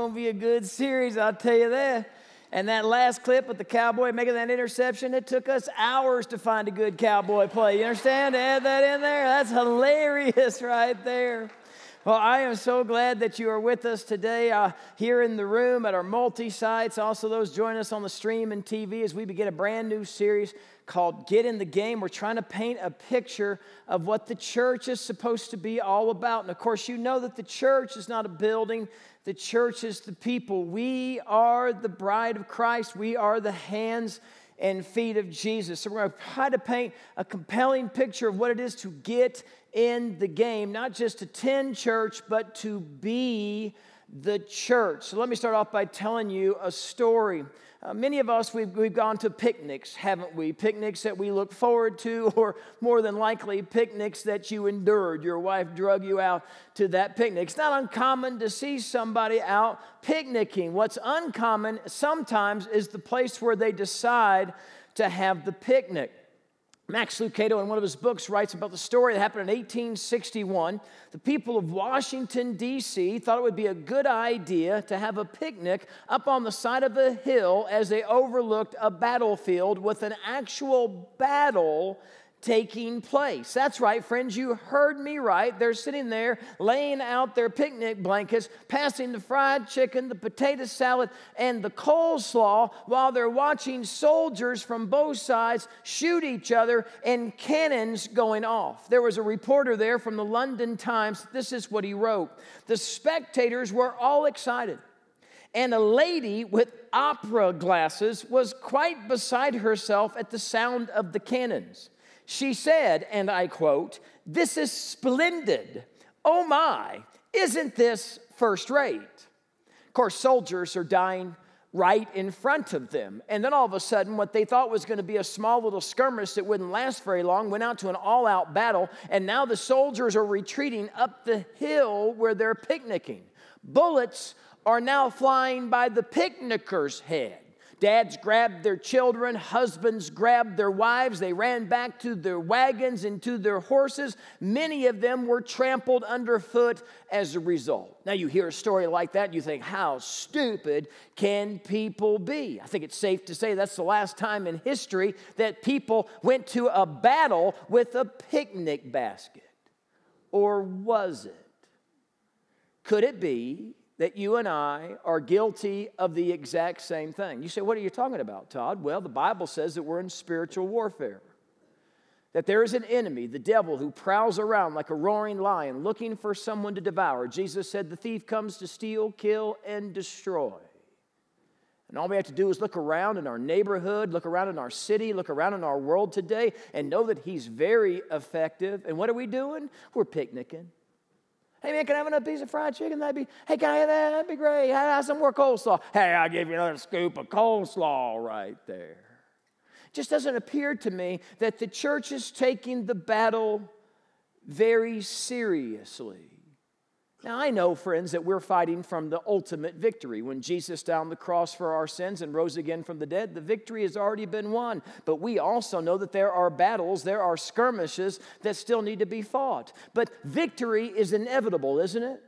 Going to be a good series, I'll tell you that. And that last clip with the cowboy making that interception, it took us hours to find a good cowboy play. You understand? To add that in there, that's hilarious right there. Well, I am so glad that you are with us today uh, here in the room at our multi sites. Also, those join us on the stream and TV as we begin a brand new series called Get in the Game. We're trying to paint a picture of what the church is supposed to be all about. And of course, you know that the church is not a building, the church is the people. We are the bride of Christ, we are the hands and feet of Jesus. So, we're going to try to paint a compelling picture of what it is to get in the game, not just attend church, but to be the church. So let me start off by telling you a story. Uh, many of us, we've, we've gone to picnics, haven't we? Picnics that we look forward to, or more than likely, picnics that you endured. Your wife drug you out to that picnic. It's not uncommon to see somebody out picnicking. What's uncommon sometimes is the place where they decide to have the picnic. Max Lucado, in one of his books, writes about the story that happened in 1861. The people of Washington, D.C., thought it would be a good idea to have a picnic up on the side of a hill as they overlooked a battlefield with an actual battle taking place. That's right, friends, you heard me right. They're sitting there laying out their picnic blankets, passing the fried chicken, the potato salad, and the coleslaw while they're watching soldiers from both sides shoot each other and cannons going off. There was a reporter there from the London Times. This is what he wrote The spectators were all excited. And a lady with opera glasses was quite beside herself at the sound of the cannons. She said, and I quote, This is splendid. Oh my, isn't this first rate? Of course, soldiers are dying right in front of them. And then all of a sudden, what they thought was going to be a small little skirmish that wouldn't last very long went out to an all out battle. And now the soldiers are retreating up the hill where they're picnicking. Bullets are now flying by the picnickers' head. Dads grabbed their children, husbands grabbed their wives. They ran back to their wagons and to their horses. Many of them were trampled underfoot as a result. Now, you hear a story like that, you think, how stupid can people be? I think it's safe to say that's the last time in history that people went to a battle with a picnic basket. Or was it? Could it be that you and I are guilty of the exact same thing. You say, What are you talking about, Todd? Well, the Bible says that we're in spiritual warfare. That there is an enemy, the devil, who prowls around like a roaring lion looking for someone to devour. Jesus said, The thief comes to steal, kill, and destroy. And all we have to do is look around in our neighborhood, look around in our city, look around in our world today, and know that he's very effective. And what are we doing? We're picnicking. Hey man, can I have another piece of fried chicken? That'd be, hey, can I have that? That'd be great. I have some more coleslaw. Hey, I'll give you another scoop of coleslaw right there. It just doesn't appear to me that the church is taking the battle very seriously. Now, I know, friends, that we're fighting from the ultimate victory. When Jesus died on the cross for our sins and rose again from the dead, the victory has already been won. But we also know that there are battles, there are skirmishes that still need to be fought. But victory is inevitable, isn't it?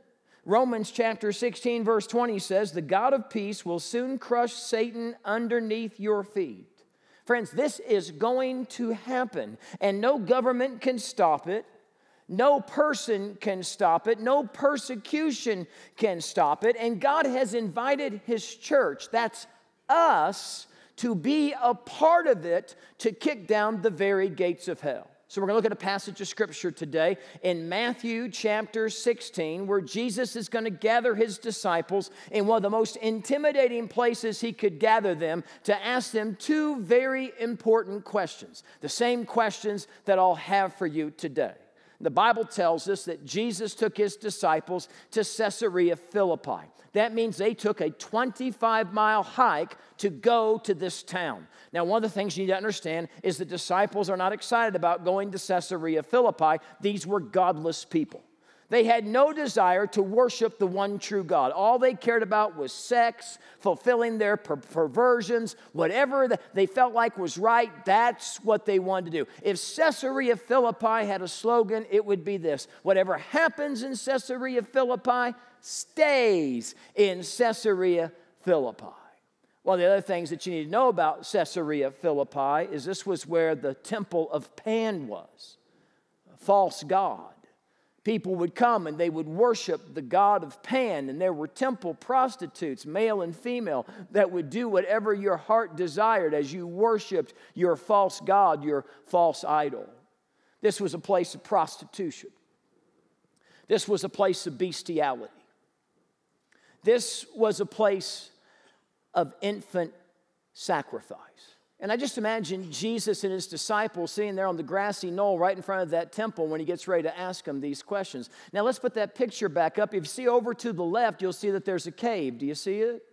Romans chapter 16, verse 20 says, The God of peace will soon crush Satan underneath your feet. Friends, this is going to happen, and no government can stop it. No person can stop it. No persecution can stop it. And God has invited His church, that's us, to be a part of it to kick down the very gates of hell. So, we're going to look at a passage of scripture today in Matthew chapter 16, where Jesus is going to gather his disciples in one of the most intimidating places he could gather them to ask them two very important questions. The same questions that I'll have for you today. The Bible tells us that Jesus took his disciples to Caesarea Philippi. That means they took a 25 mile hike to go to this town. Now, one of the things you need to understand is the disciples are not excited about going to Caesarea Philippi. These were godless people. They had no desire to worship the one true God. All they cared about was sex, fulfilling their per- perversions, whatever they felt like was right, that's what they wanted to do. If Caesarea Philippi had a slogan, it would be this Whatever happens in Caesarea Philippi stays in Caesarea Philippi. One of the other things that you need to know about Caesarea Philippi is this was where the temple of Pan was, false god people would come and they would worship the god of Pan, and there were temple prostitutes, male and female, that would do whatever your heart desired as you worshiped your false god, your false idol. This was a place of prostitution, this was a place of bestiality, this was a place of infant sacrifice. And I just imagine Jesus and his disciples sitting there on the grassy knoll right in front of that temple when he gets ready to ask them these questions. Now let's put that picture back up. If you see over to the left, you'll see that there's a cave. Do you see it?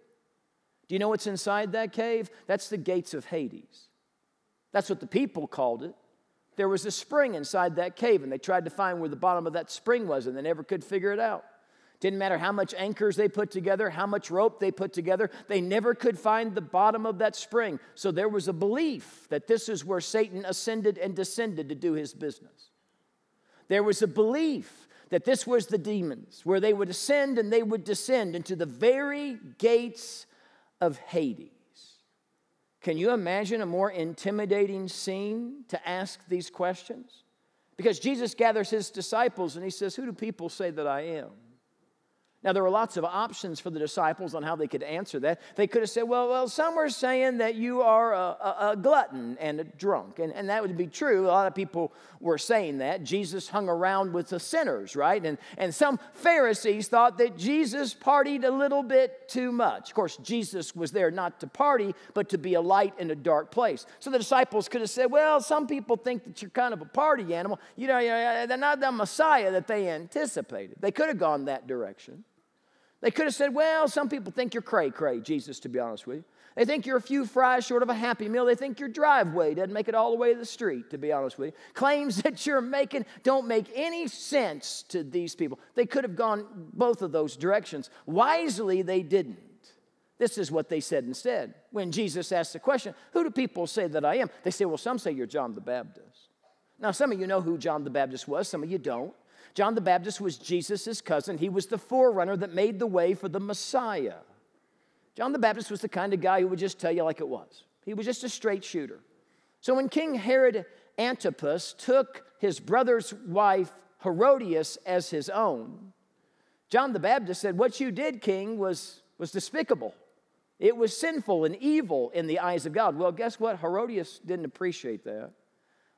Do you know what's inside that cave? That's the gates of Hades. That's what the people called it. There was a spring inside that cave, and they tried to find where the bottom of that spring was, and they never could figure it out. Didn't matter how much anchors they put together, how much rope they put together, they never could find the bottom of that spring. So there was a belief that this is where Satan ascended and descended to do his business. There was a belief that this was the demons, where they would ascend and they would descend into the very gates of Hades. Can you imagine a more intimidating scene to ask these questions? Because Jesus gathers his disciples and he says, Who do people say that I am? Now, there were lots of options for the disciples on how they could answer that. They could have said, well, well some were saying that you are a, a, a, glutton and a drunk. And, and that would be true. A lot of people were saying that. Jesus hung around with the sinners, right? And, and some Pharisees thought that Jesus partied a little bit too much. Of course, Jesus was there not to party, but to be a light in a dark place. So the disciples could have said, well, some people think that you're kind of a party animal. You know, they're not the Messiah that they anticipated. They could have gone that direction. They could have said, well, some people think you're cray cray, Jesus, to be honest with you. They think you're a few fries short of a happy meal. They think your driveway doesn't make it all the way to the street, to be honest with you. Claims that you're making don't make any sense to these people. They could have gone both of those directions. Wisely, they didn't. This is what they said instead. When Jesus asked the question, Who do people say that I am? They say, Well, some say you're John the Baptist. Now, some of you know who John the Baptist was, some of you don't. John the Baptist was Jesus' cousin. He was the forerunner that made the way for the Messiah. John the Baptist was the kind of guy who would just tell you like it was. He was just a straight shooter. So when King Herod Antipas took his brother's wife Herodias as his own, John the Baptist said, What you did, king, was, was despicable. It was sinful and evil in the eyes of God. Well, guess what? Herodias didn't appreciate that.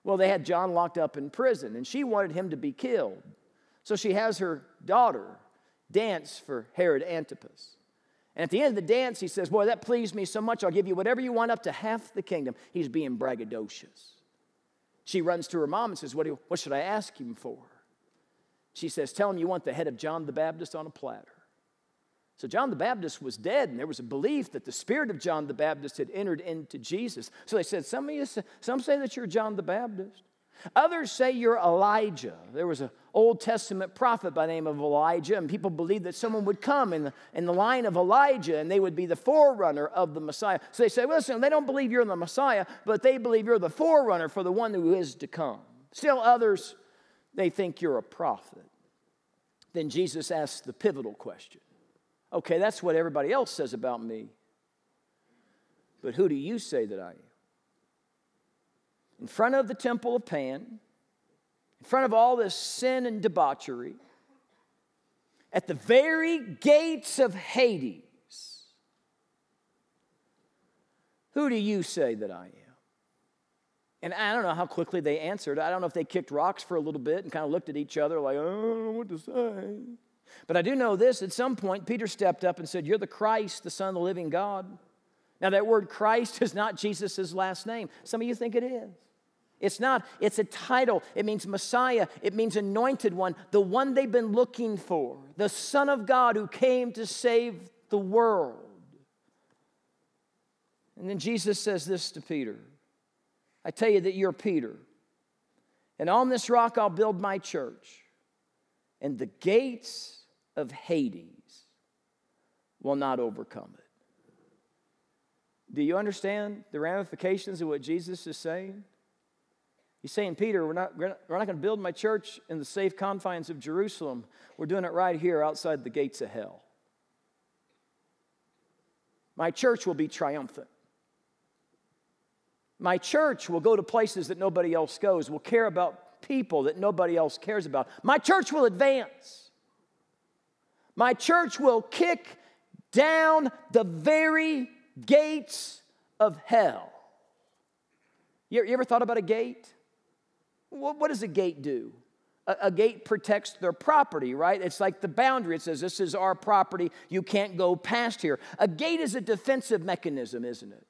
Well, they had John locked up in prison, and she wanted him to be killed. So she has her daughter dance for Herod Antipas. And at the end of the dance, he says, Boy, that pleased me so much, I'll give you whatever you want up to half the kingdom. He's being braggadocious. She runs to her mom and says, What, you, what should I ask him for? She says, Tell him you want the head of John the Baptist on a platter. So John the Baptist was dead, and there was a belief that the spirit of John the Baptist had entered into Jesus. So they said, Some, of you, some say that you're John the Baptist. Others say you're Elijah. There was an Old Testament prophet by the name of Elijah, and people believed that someone would come in the, in the line of Elijah and they would be the forerunner of the Messiah. So they say, listen, they don't believe you're the Messiah, but they believe you're the forerunner for the one who is to come. Still others, they think you're a prophet. Then Jesus asks the pivotal question okay, that's what everybody else says about me, but who do you say that I am? In front of the temple of Pan, in front of all this sin and debauchery, at the very gates of Hades, who do you say that I am? And I don't know how quickly they answered. I don't know if they kicked rocks for a little bit and kind of looked at each other like, I don't know what to say. But I do know this at some point, Peter stepped up and said, You're the Christ, the Son of the living God. Now, that word Christ is not Jesus' last name. Some of you think it is. It's not, it's a title. It means Messiah. It means anointed one, the one they've been looking for, the Son of God who came to save the world. And then Jesus says this to Peter I tell you that you're Peter, and on this rock I'll build my church, and the gates of Hades will not overcome it. Do you understand the ramifications of what Jesus is saying? He's saying, Peter, we're not, we're not, going to build my church in the safe confines of Jerusalem. We're doing it right here outside the gates of hell. My church will be triumphant. My church will go to places that nobody else goes, will care about people that nobody else cares about. My church will advance. My church will kick down the very gates of hell. You, ever thought about a gate? What, does a gate do? A, a, gate protects their property, right? It's like the boundary. It says, This is our property. You can't go past here. A gate is a defensive mechanism, isn't it?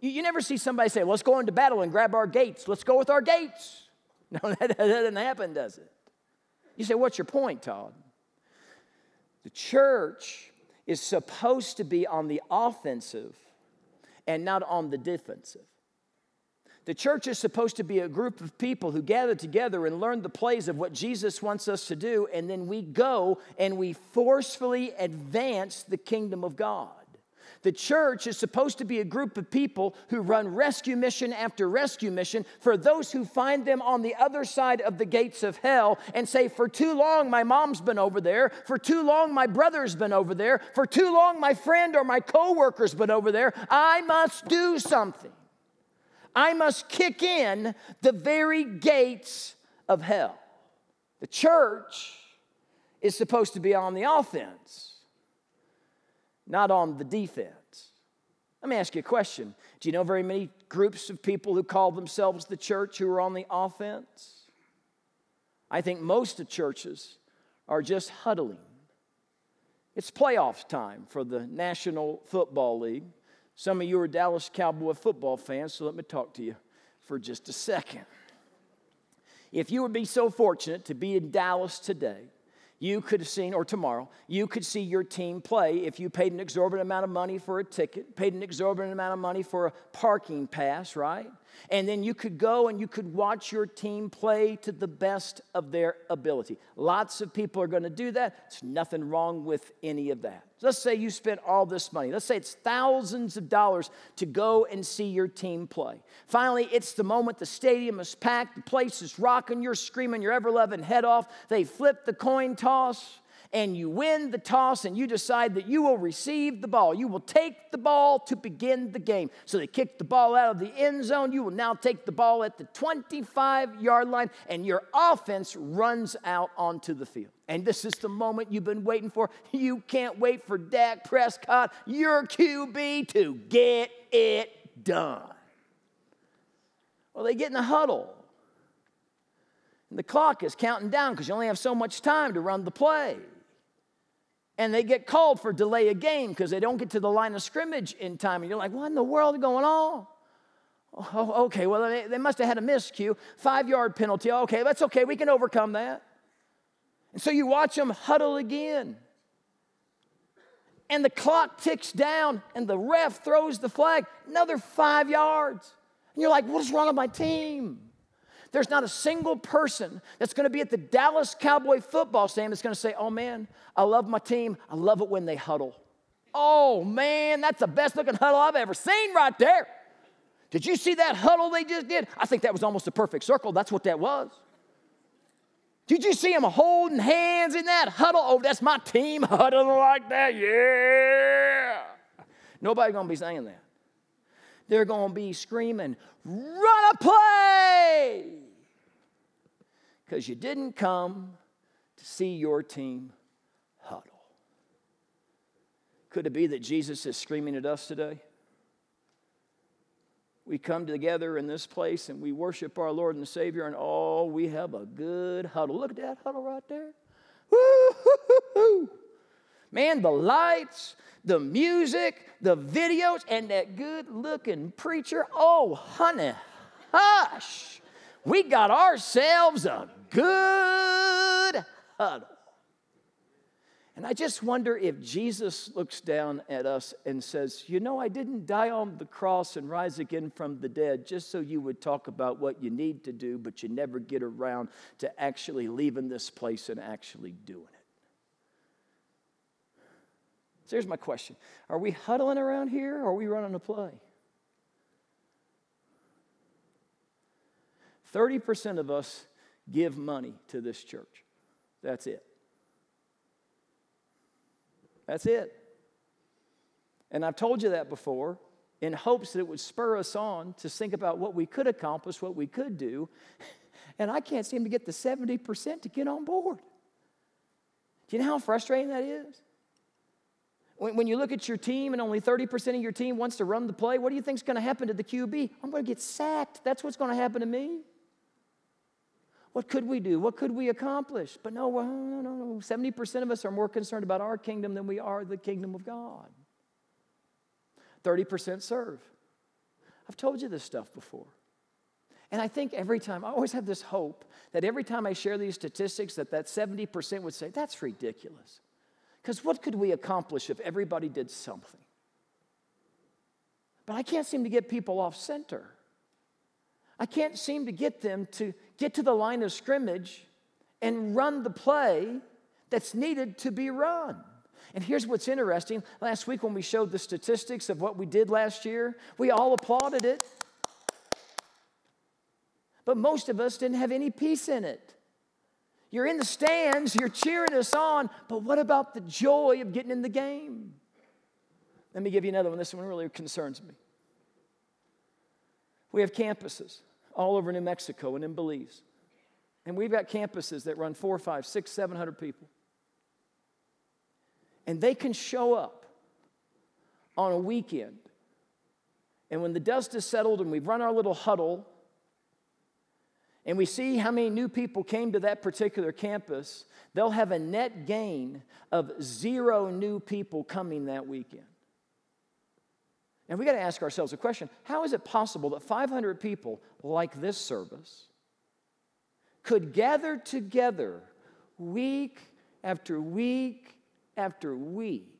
You, you never see somebody say, Let's go into battle and grab our gates. Let's go with our gates. No, that, that doesn't happen, does it? You say, What's your point, Todd? The church is supposed to be on the offensive and not on the defensive. The church is supposed to be a group of people who gather together and learn the plays of what Jesus wants us to do, and then we go and we forcefully advance the kingdom of God. The church is supposed to be a group of people who run rescue mission after rescue mission for those who find them on the other side of the gates of hell and say, For too long, my mom's been over there. For too long, my brother's been over there. For too long, my friend or my coworker's been over there. I must do something. I must kick in the very gates of hell. The church is supposed to be on the offense not on the defense. Let me ask you a question. Do you know very many groups of people who call themselves the church who are on the offense? I think most of churches are just huddling. It's playoff time for the National Football League. Some of you are Dallas Cowboy football fans, so let me talk to you for just a second. If you would be so fortunate to be in Dallas today, you could have seen, or tomorrow, you could see your team play if you paid an exorbitant amount of money for a ticket, paid an exorbitant amount of money for a parking pass, right? And then you could go and you could watch your team play to the best of their ability. Lots of people are going to do that. There's nothing wrong with any of that. Let's say you spent all this money. Let's say it's thousands of dollars to go and see your team play. Finally, it's the moment the stadium is packed, the place is rocking, you're screaming your ever loving head off. They flip the coin toss and you win the toss and you decide that you will receive the ball. You will take the ball to begin the game. So they kick the ball out of the end zone. You will now take the ball at the 25 yard line and your offense runs out onto the field. And this is the moment you've been waiting for. You can't wait for Dak Prescott, your QB, to get it done. Well, they get in the huddle. And the clock is counting down because you only have so much time to run the play and they get called for delay a game because they don't get to the line of scrimmage in time. And you're like, what in the world is going on? Oh, oh okay, well, they, they must have had a miscue. Five yard penalty. Okay, that's okay. We can overcome that. And so you watch them huddle again. And the clock ticks down, and the ref throws the flag, another five yards. And you're like, what is wrong with my team? There's not a single person that's going to be at the Dallas Cowboy football stadium that's going to say, Oh man, I love my team. I love it when they huddle. Oh man, that's the best looking huddle I've ever seen right there. Did you see that huddle they just did? I think that was almost a perfect circle. That's what that was. Did you see them holding hands in that huddle? Oh, that's my team huddling like that. Yeah. Nobody's going to be saying that. They're going to be screaming, run a play! Because you didn't come to see your team huddle. Could it be that Jesus is screaming at us today? We come together in this place and we worship our Lord and Savior, and oh, we have a good huddle. Look at that huddle right there. Woo-hoo-hoo-hoo. Man, the lights, the music, the videos, and that good looking preacher. Oh, honey, hush. We got ourselves a good huddle. And I just wonder if Jesus looks down at us and says, You know, I didn't die on the cross and rise again from the dead just so you would talk about what you need to do, but you never get around to actually leaving this place and actually doing it. So here's my question Are we huddling around here or are we running a play? 30% of us give money to this church. That's it. That's it. And I've told you that before in hopes that it would spur us on to think about what we could accomplish, what we could do. And I can't seem to get the 70% to get on board. Do you know how frustrating that is? When, when you look at your team and only 30% of your team wants to run the play, what do you think is going to happen to the QB? I'm going to get sacked. That's what's going to happen to me. What could we do? What could we accomplish? But no, no, no, no. 70% of us are more concerned about our kingdom than we are the kingdom of God. 30% serve. I've told you this stuff before. And I think every time, I always have this hope that every time I share these statistics, that that 70% would say, that's ridiculous. Because what could we accomplish if everybody did something? But I can't seem to get people off center. I can't seem to get them to get to the line of scrimmage and run the play that's needed to be run. And here's what's interesting. Last week, when we showed the statistics of what we did last year, we all applauded it. But most of us didn't have any peace in it. You're in the stands, you're cheering us on, but what about the joy of getting in the game? Let me give you another one. This one really concerns me. We have campuses all over New Mexico and in Belize. And we've got campuses that run four, five, six, seven hundred people. And they can show up on a weekend. And when the dust is settled and we've run our little huddle, and we see how many new people came to that particular campus, they'll have a net gain of zero new people coming that weekend. And we got to ask ourselves a question how is it possible that 500 people like this service could gather together week after week after week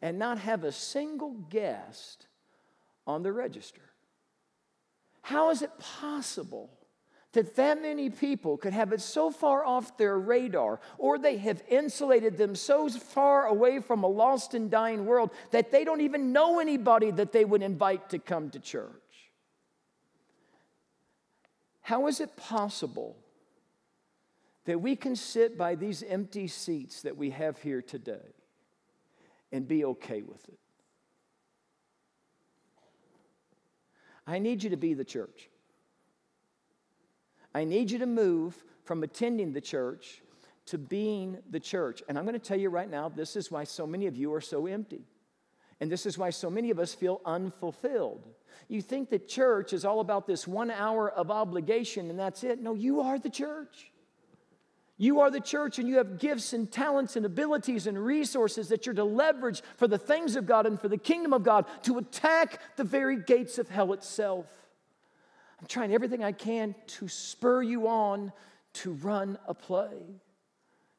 and not have a single guest on the register? How is it possible that that many people could have it so far off their radar, or they have insulated them so far away from a lost and dying world that they don't even know anybody that they would invite to come to church. How is it possible that we can sit by these empty seats that we have here today and be okay with it? I need you to be the church. I need you to move from attending the church to being the church. And I'm going to tell you right now, this is why so many of you are so empty. And this is why so many of us feel unfulfilled. You think that church is all about this one hour of obligation and that's it. No, you are the church. You are the church and you have gifts and talents and abilities and resources that you're to leverage for the things of God and for the kingdom of God to attack the very gates of hell itself. I'm trying everything I can to spur you on to run a play.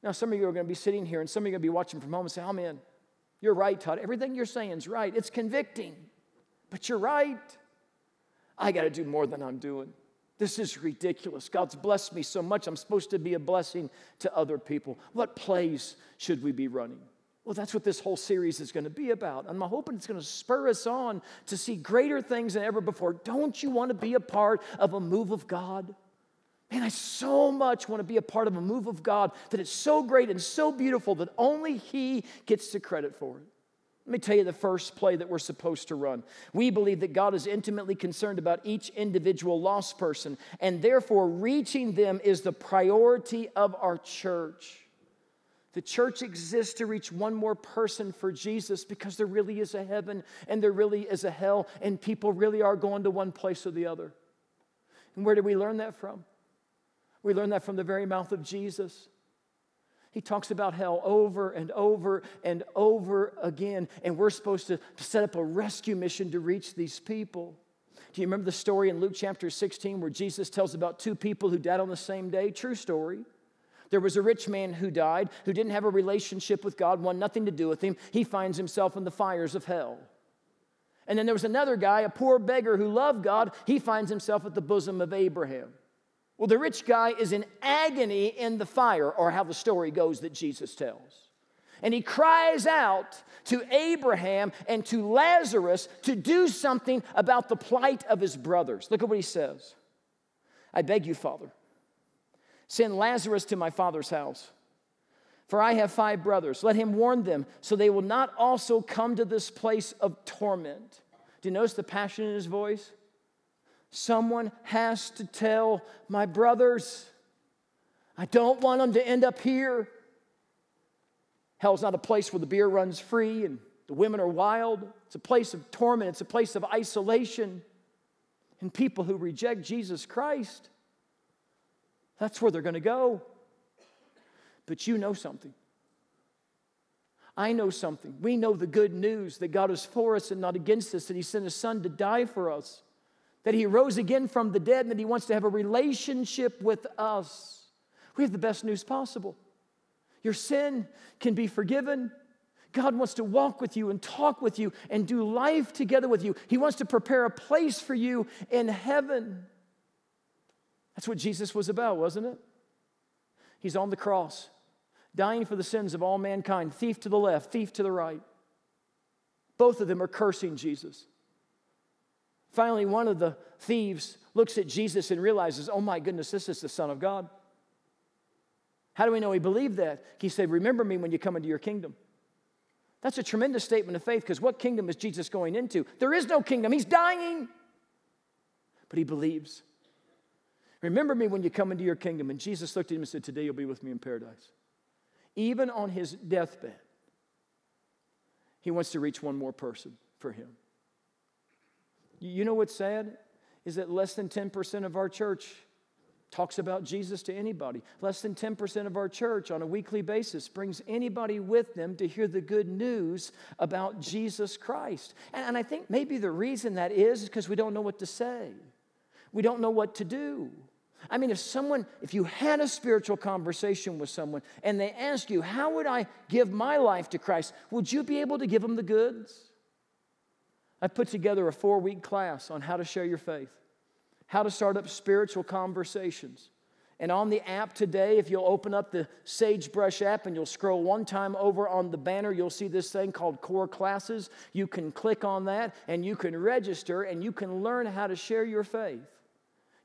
Now, some of you are going to be sitting here and some of you are going to be watching from home and say, Oh, man, you're right, Todd. Everything you're saying is right. It's convicting, but you're right. I got to do more than I'm doing. This is ridiculous. God's blessed me so much. I'm supposed to be a blessing to other people. What plays should we be running? Well, that's what this whole series is going to be about. I'm hoping it's going to spur us on to see greater things than ever before. Don't you want to be a part of a move of God? Man, I so much want to be a part of a move of God that it's so great and so beautiful that only He gets the credit for it. Let me tell you the first play that we're supposed to run. We believe that God is intimately concerned about each individual lost person, and therefore reaching them is the priority of our church. The church exists to reach one more person for Jesus because there really is a heaven and there really is a hell, and people really are going to one place or the other. And where did we learn that from? We learn that from the very mouth of Jesus. He talks about hell over and over and over again, and we're supposed to set up a rescue mission to reach these people. Do you remember the story in Luke chapter 16 where Jesus tells about two people who died on the same day? True story. There was a rich man who died, who didn't have a relationship with God, wanted nothing to do with him. He finds himself in the fires of hell. And then there was another guy, a poor beggar who loved God. He finds himself at the bosom of Abraham. Well, the rich guy is in agony in the fire, or how the story goes that Jesus tells. And he cries out to Abraham and to Lazarus to do something about the plight of his brothers. Look at what he says I beg you, Father, send Lazarus to my father's house. For I have five brothers. Let him warn them so they will not also come to this place of torment. Do you notice the passion in his voice? Someone has to tell my brothers. I don't want them to end up here. Hell's not a place where the beer runs free and the women are wild. It's a place of torment, it's a place of isolation. And people who reject Jesus Christ, that's where they're going to go. But you know something. I know something. We know the good news that God is for us and not against us, that He sent His Son to die for us that he rose again from the dead and that he wants to have a relationship with us. We have the best news possible. Your sin can be forgiven. God wants to walk with you and talk with you and do life together with you. He wants to prepare a place for you in heaven. That's what Jesus was about, wasn't it? He's on the cross, dying for the sins of all mankind, thief to the left, thief to the right. Both of them are cursing Jesus. Finally, one of the thieves looks at Jesus and realizes, oh my goodness, this is the Son of God. How do we know he believed that? He said, Remember me when you come into your kingdom. That's a tremendous statement of faith because what kingdom is Jesus going into? There is no kingdom, he's dying. But he believes. Remember me when you come into your kingdom. And Jesus looked at him and said, Today you'll be with me in paradise. Even on his deathbed, he wants to reach one more person for him. You know what's sad? Is that less than 10% of our church talks about Jesus to anybody. Less than 10% of our church on a weekly basis brings anybody with them to hear the good news about Jesus Christ. And, I think maybe the reason that is because we don't know what to say, we don't know what to do. I mean, if someone, if you had a spiritual conversation with someone and they ask you, How would I give my life to Christ? Would you be able to give them the goods? I put together a four week class on how to share your faith, how to start up spiritual conversations. And on the app today, if you'll open up the Sagebrush app and you'll scroll one time over on the banner, you'll see this thing called Core Classes. You can click on that and you can register and you can learn how to share your faith.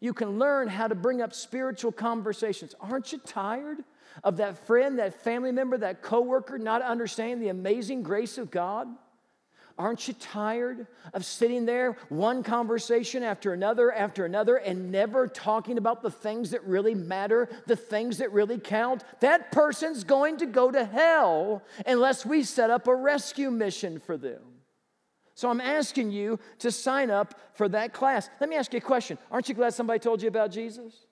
You can learn how to bring up spiritual conversations. Aren't you tired of that friend, that family member, that coworker not understanding the amazing grace of God? Aren't you tired of sitting there, one conversation after another after another, and never talking about the things that really matter, the things that really count? That person's going to go to hell unless we set up a rescue mission for them. So I'm asking you to sign up for that class. Let me ask you a question Aren't you glad somebody told you about Jesus?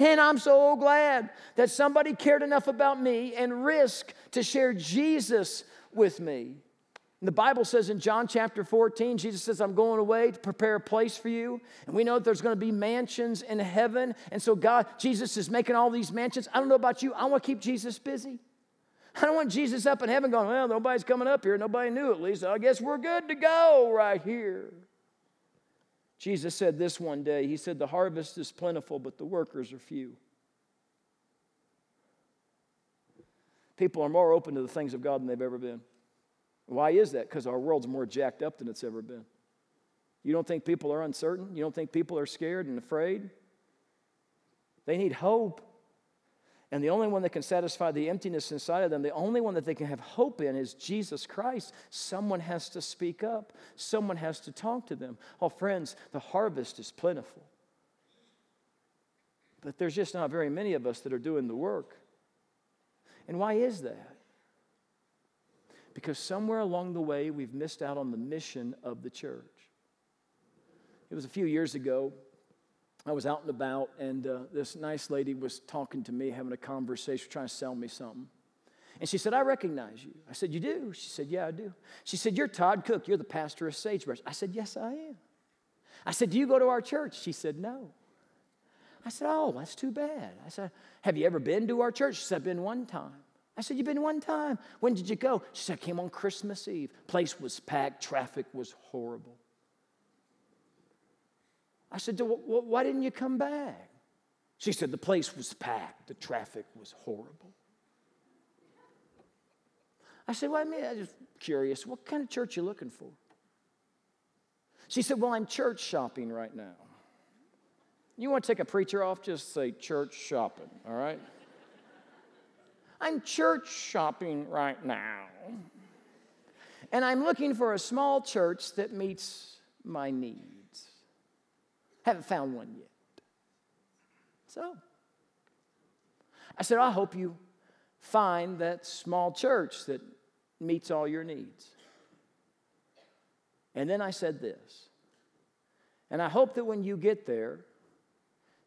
Man, I'm so glad that somebody cared enough about me and risked to share Jesus with me. And the Bible says in John chapter 14, Jesus says, I'm going away to prepare a place for you. And we know that there's going to be mansions in heaven. And so, God, Jesus is making all these mansions. I don't know about you, I want to keep Jesus busy. I don't want Jesus up in heaven going, Well, nobody's coming up here. Nobody knew at least. I guess we're good to go right here. Jesus said this one day He said, The harvest is plentiful, but the workers are few. People are more open to the things of God than they've ever been. Why is that? Because our world's more jacked up than it's ever been. You don't think people are uncertain? You don't think people are scared and afraid? They need hope. And the only one that can satisfy the emptiness inside of them, the only one that they can have hope in is Jesus Christ. Someone has to speak up, someone has to talk to them. Oh, friends, the harvest is plentiful. But there's just not very many of us that are doing the work. And why is that? because somewhere along the way we've missed out on the mission of the church. It was a few years ago. I was out and about, and uh, this nice lady was talking to me, having a conversation, trying to sell me something. And she said, I recognize you. I said, You do? She said, Yeah, I do. She said, You're Todd Cook. You're the pastor of Sagebrush. I said, Yes, I am. I said, Do you go to our church? She said, No. I said, Oh, that's too bad. I said, Have you ever been to our church? She said, I've been one time. I said, You've been one time. When did you go? She said, I came on Christmas Eve. Place was packed, traffic was horrible. I said, Why didn't you come back? She said, The place was packed, the traffic was horrible. I said, Well, I mean, I'm just curious, what kind of church you looking for? She said, Well, I'm church shopping right now. You want to take a preacher off? Just say church shopping, all right? I'm church shopping right now. And I'm looking for a small church that meets my needs. Haven't found one yet. So, I said, I hope you find that small church that meets all your needs. And then I said this, and I hope that when you get there,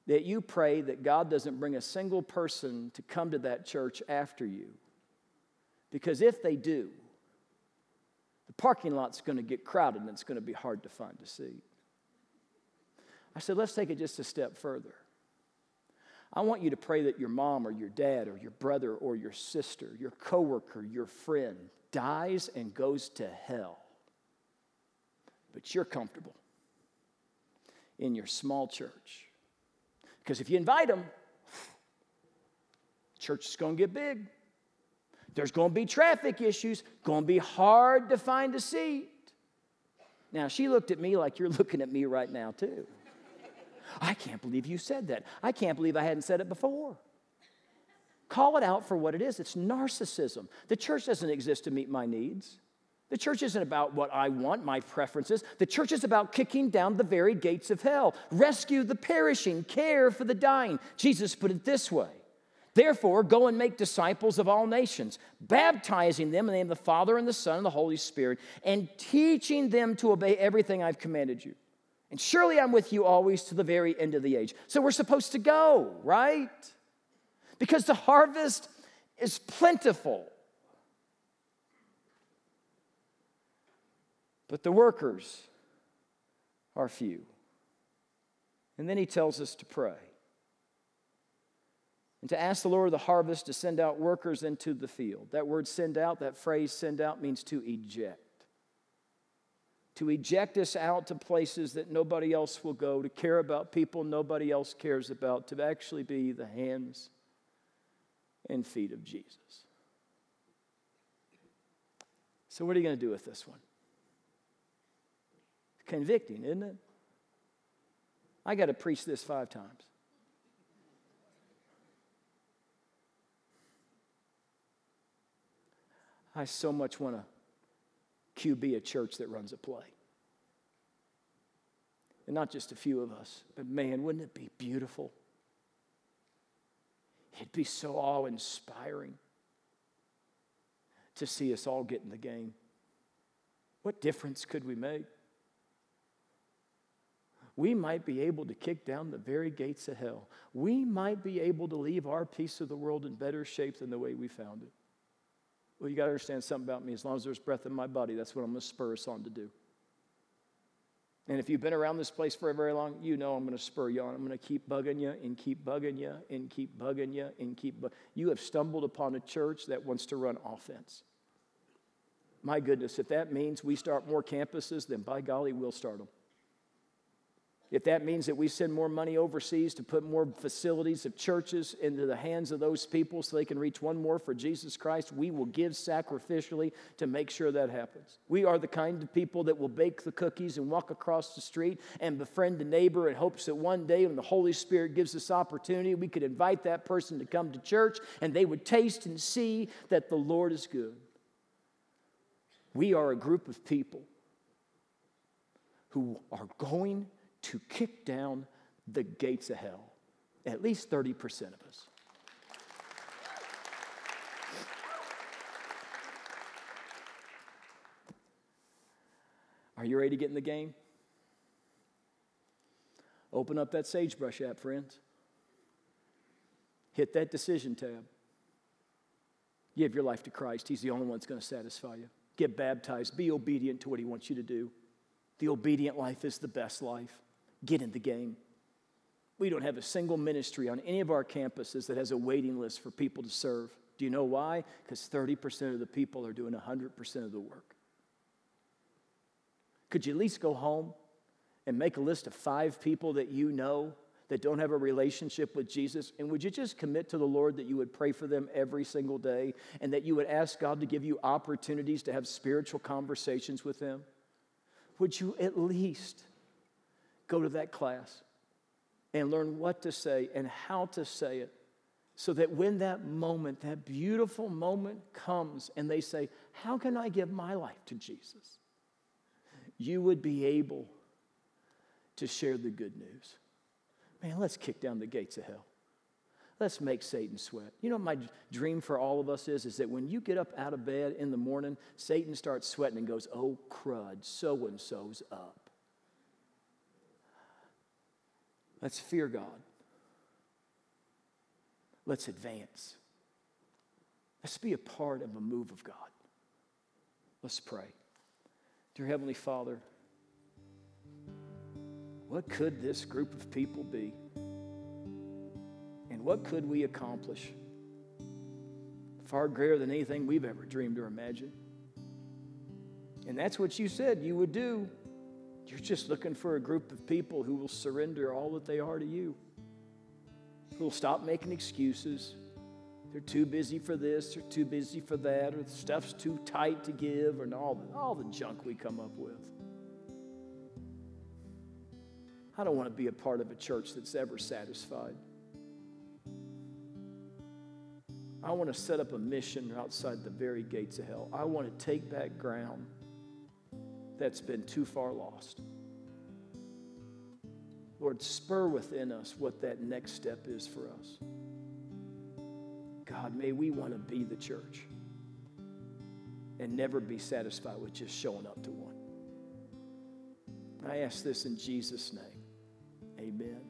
that you pray that God doesn't bring a single person to come to that church after you. Because if they do, the parking lot's going to get crowded and it's going to be hard to find a seat. I said, let's take it just a step further. I want you to pray that your mom or your dad or your brother or your sister, your coworker, your friend dies and goes to hell. But you're comfortable in your small church. Because if you invite them, church is going to get big. There's going to be traffic issues, going to be hard to find a seat. Now, she looked at me like you're looking at me right now, too. I can't believe you said that. I can't believe I hadn't said it before. Call it out for what it is. It's narcissism. The church doesn't exist to meet my needs. The church isn't about what I want, my preferences. The church is about kicking down the very gates of hell. Rescue the perishing, care for the dying. Jesus put it this way Therefore, go and make disciples of all nations, baptizing them in the name of the Father and the Son and the Holy Spirit, and teaching them to obey everything I've commanded you. And surely I'm with you always to the very end of the age. So we're supposed to go, right? because the harvest is plentiful. But the workers are few. And then he tells us to pray and to ask the Lord of the harvest to send out workers into the field. That word send out, that phrase send out, means to eject. To eject us out to places that nobody else will go, to care about people nobody else cares about, to actually be the hands and feet of Jesus. So, what are you going to do with this one? Convicting, isn't it? I got to preach this five times. I so much want to QB a church that runs a play. And not just a few of us, but man, wouldn't it be beautiful It'd be so awe inspiring to see us all get in the game. What difference could we make? We might be able to kick down the very gates of hell. We might be able to leave our piece of the world in better shape than the way we found it. Well, you got to understand something about me. As long as there's breath in my body, that's what I'm going to spur us on to do. And if you've been around this place for very long, you know I'm going to spur you on. I'm going to keep bugging you and keep bugging you and keep bugging you and keep. Bu- you have stumbled upon a church that wants to run offense. My goodness, if that means we start more campuses, then by golly, we'll start them. If that means that we send more money overseas to put more facilities of churches into the hands of those people so they can reach one more for Jesus Christ, we will give sacrificially to make sure that happens. We are the kind of people that will bake the cookies and walk across the street and befriend a neighbor in hopes that one day when the Holy Spirit gives us opportunity, we could invite that person to come to church and they would taste and see that the Lord is good. We are a group of people who are going to kick down the gates of hell. At least 30% of us. Are you ready to get in the game? Open up that Sagebrush app, friends. Hit that decision tab. Give your life to Christ. He's the only one that's going to satisfy you. Get baptized. Be obedient to what He wants you to do. The obedient life is the best life. Get in the game. We don't have a single ministry on any of our campuses that has a waiting list for people to serve. Do you know why? Because 30% of the people are doing 100% of the work. Could you at least go home and make a list of five people that you know that don't have a relationship with Jesus? And would you just commit to the Lord that you would pray for them every single day and that you would ask God to give you opportunities to have spiritual conversations with them? Would you at least go to that class and learn what to say and how to say it? So that when that moment, that beautiful moment comes and they say, How can I give my life to Jesus? You would be able to share the good news. Man, let's kick down the gates of hell. Let's make Satan sweat. You know my dream for all of us is, is that when you get up out of bed in the morning, Satan starts sweating and goes, oh crud, so and so's up. Let's fear God. Let's advance. Let's be a part of a move of God. Let's pray. Dear Heavenly Father, what could this group of people be? And what could we accomplish? Far greater than anything we've ever dreamed or imagined. And that's what you said you would do. You're just looking for a group of people who will surrender all that they are to you, who will stop making excuses. They're too busy for this, they're too busy for that, or the stuff's too tight to give, and all the, all the junk we come up with. I don't want to be a part of a church that's ever satisfied. I want to set up a mission outside the very gates of hell. I want to take back ground that's been too far lost. Lord, spur within us what that next step is for us. God, may we want to be the church and never be satisfied with just showing up to one. I ask this in Jesus' name. Amen.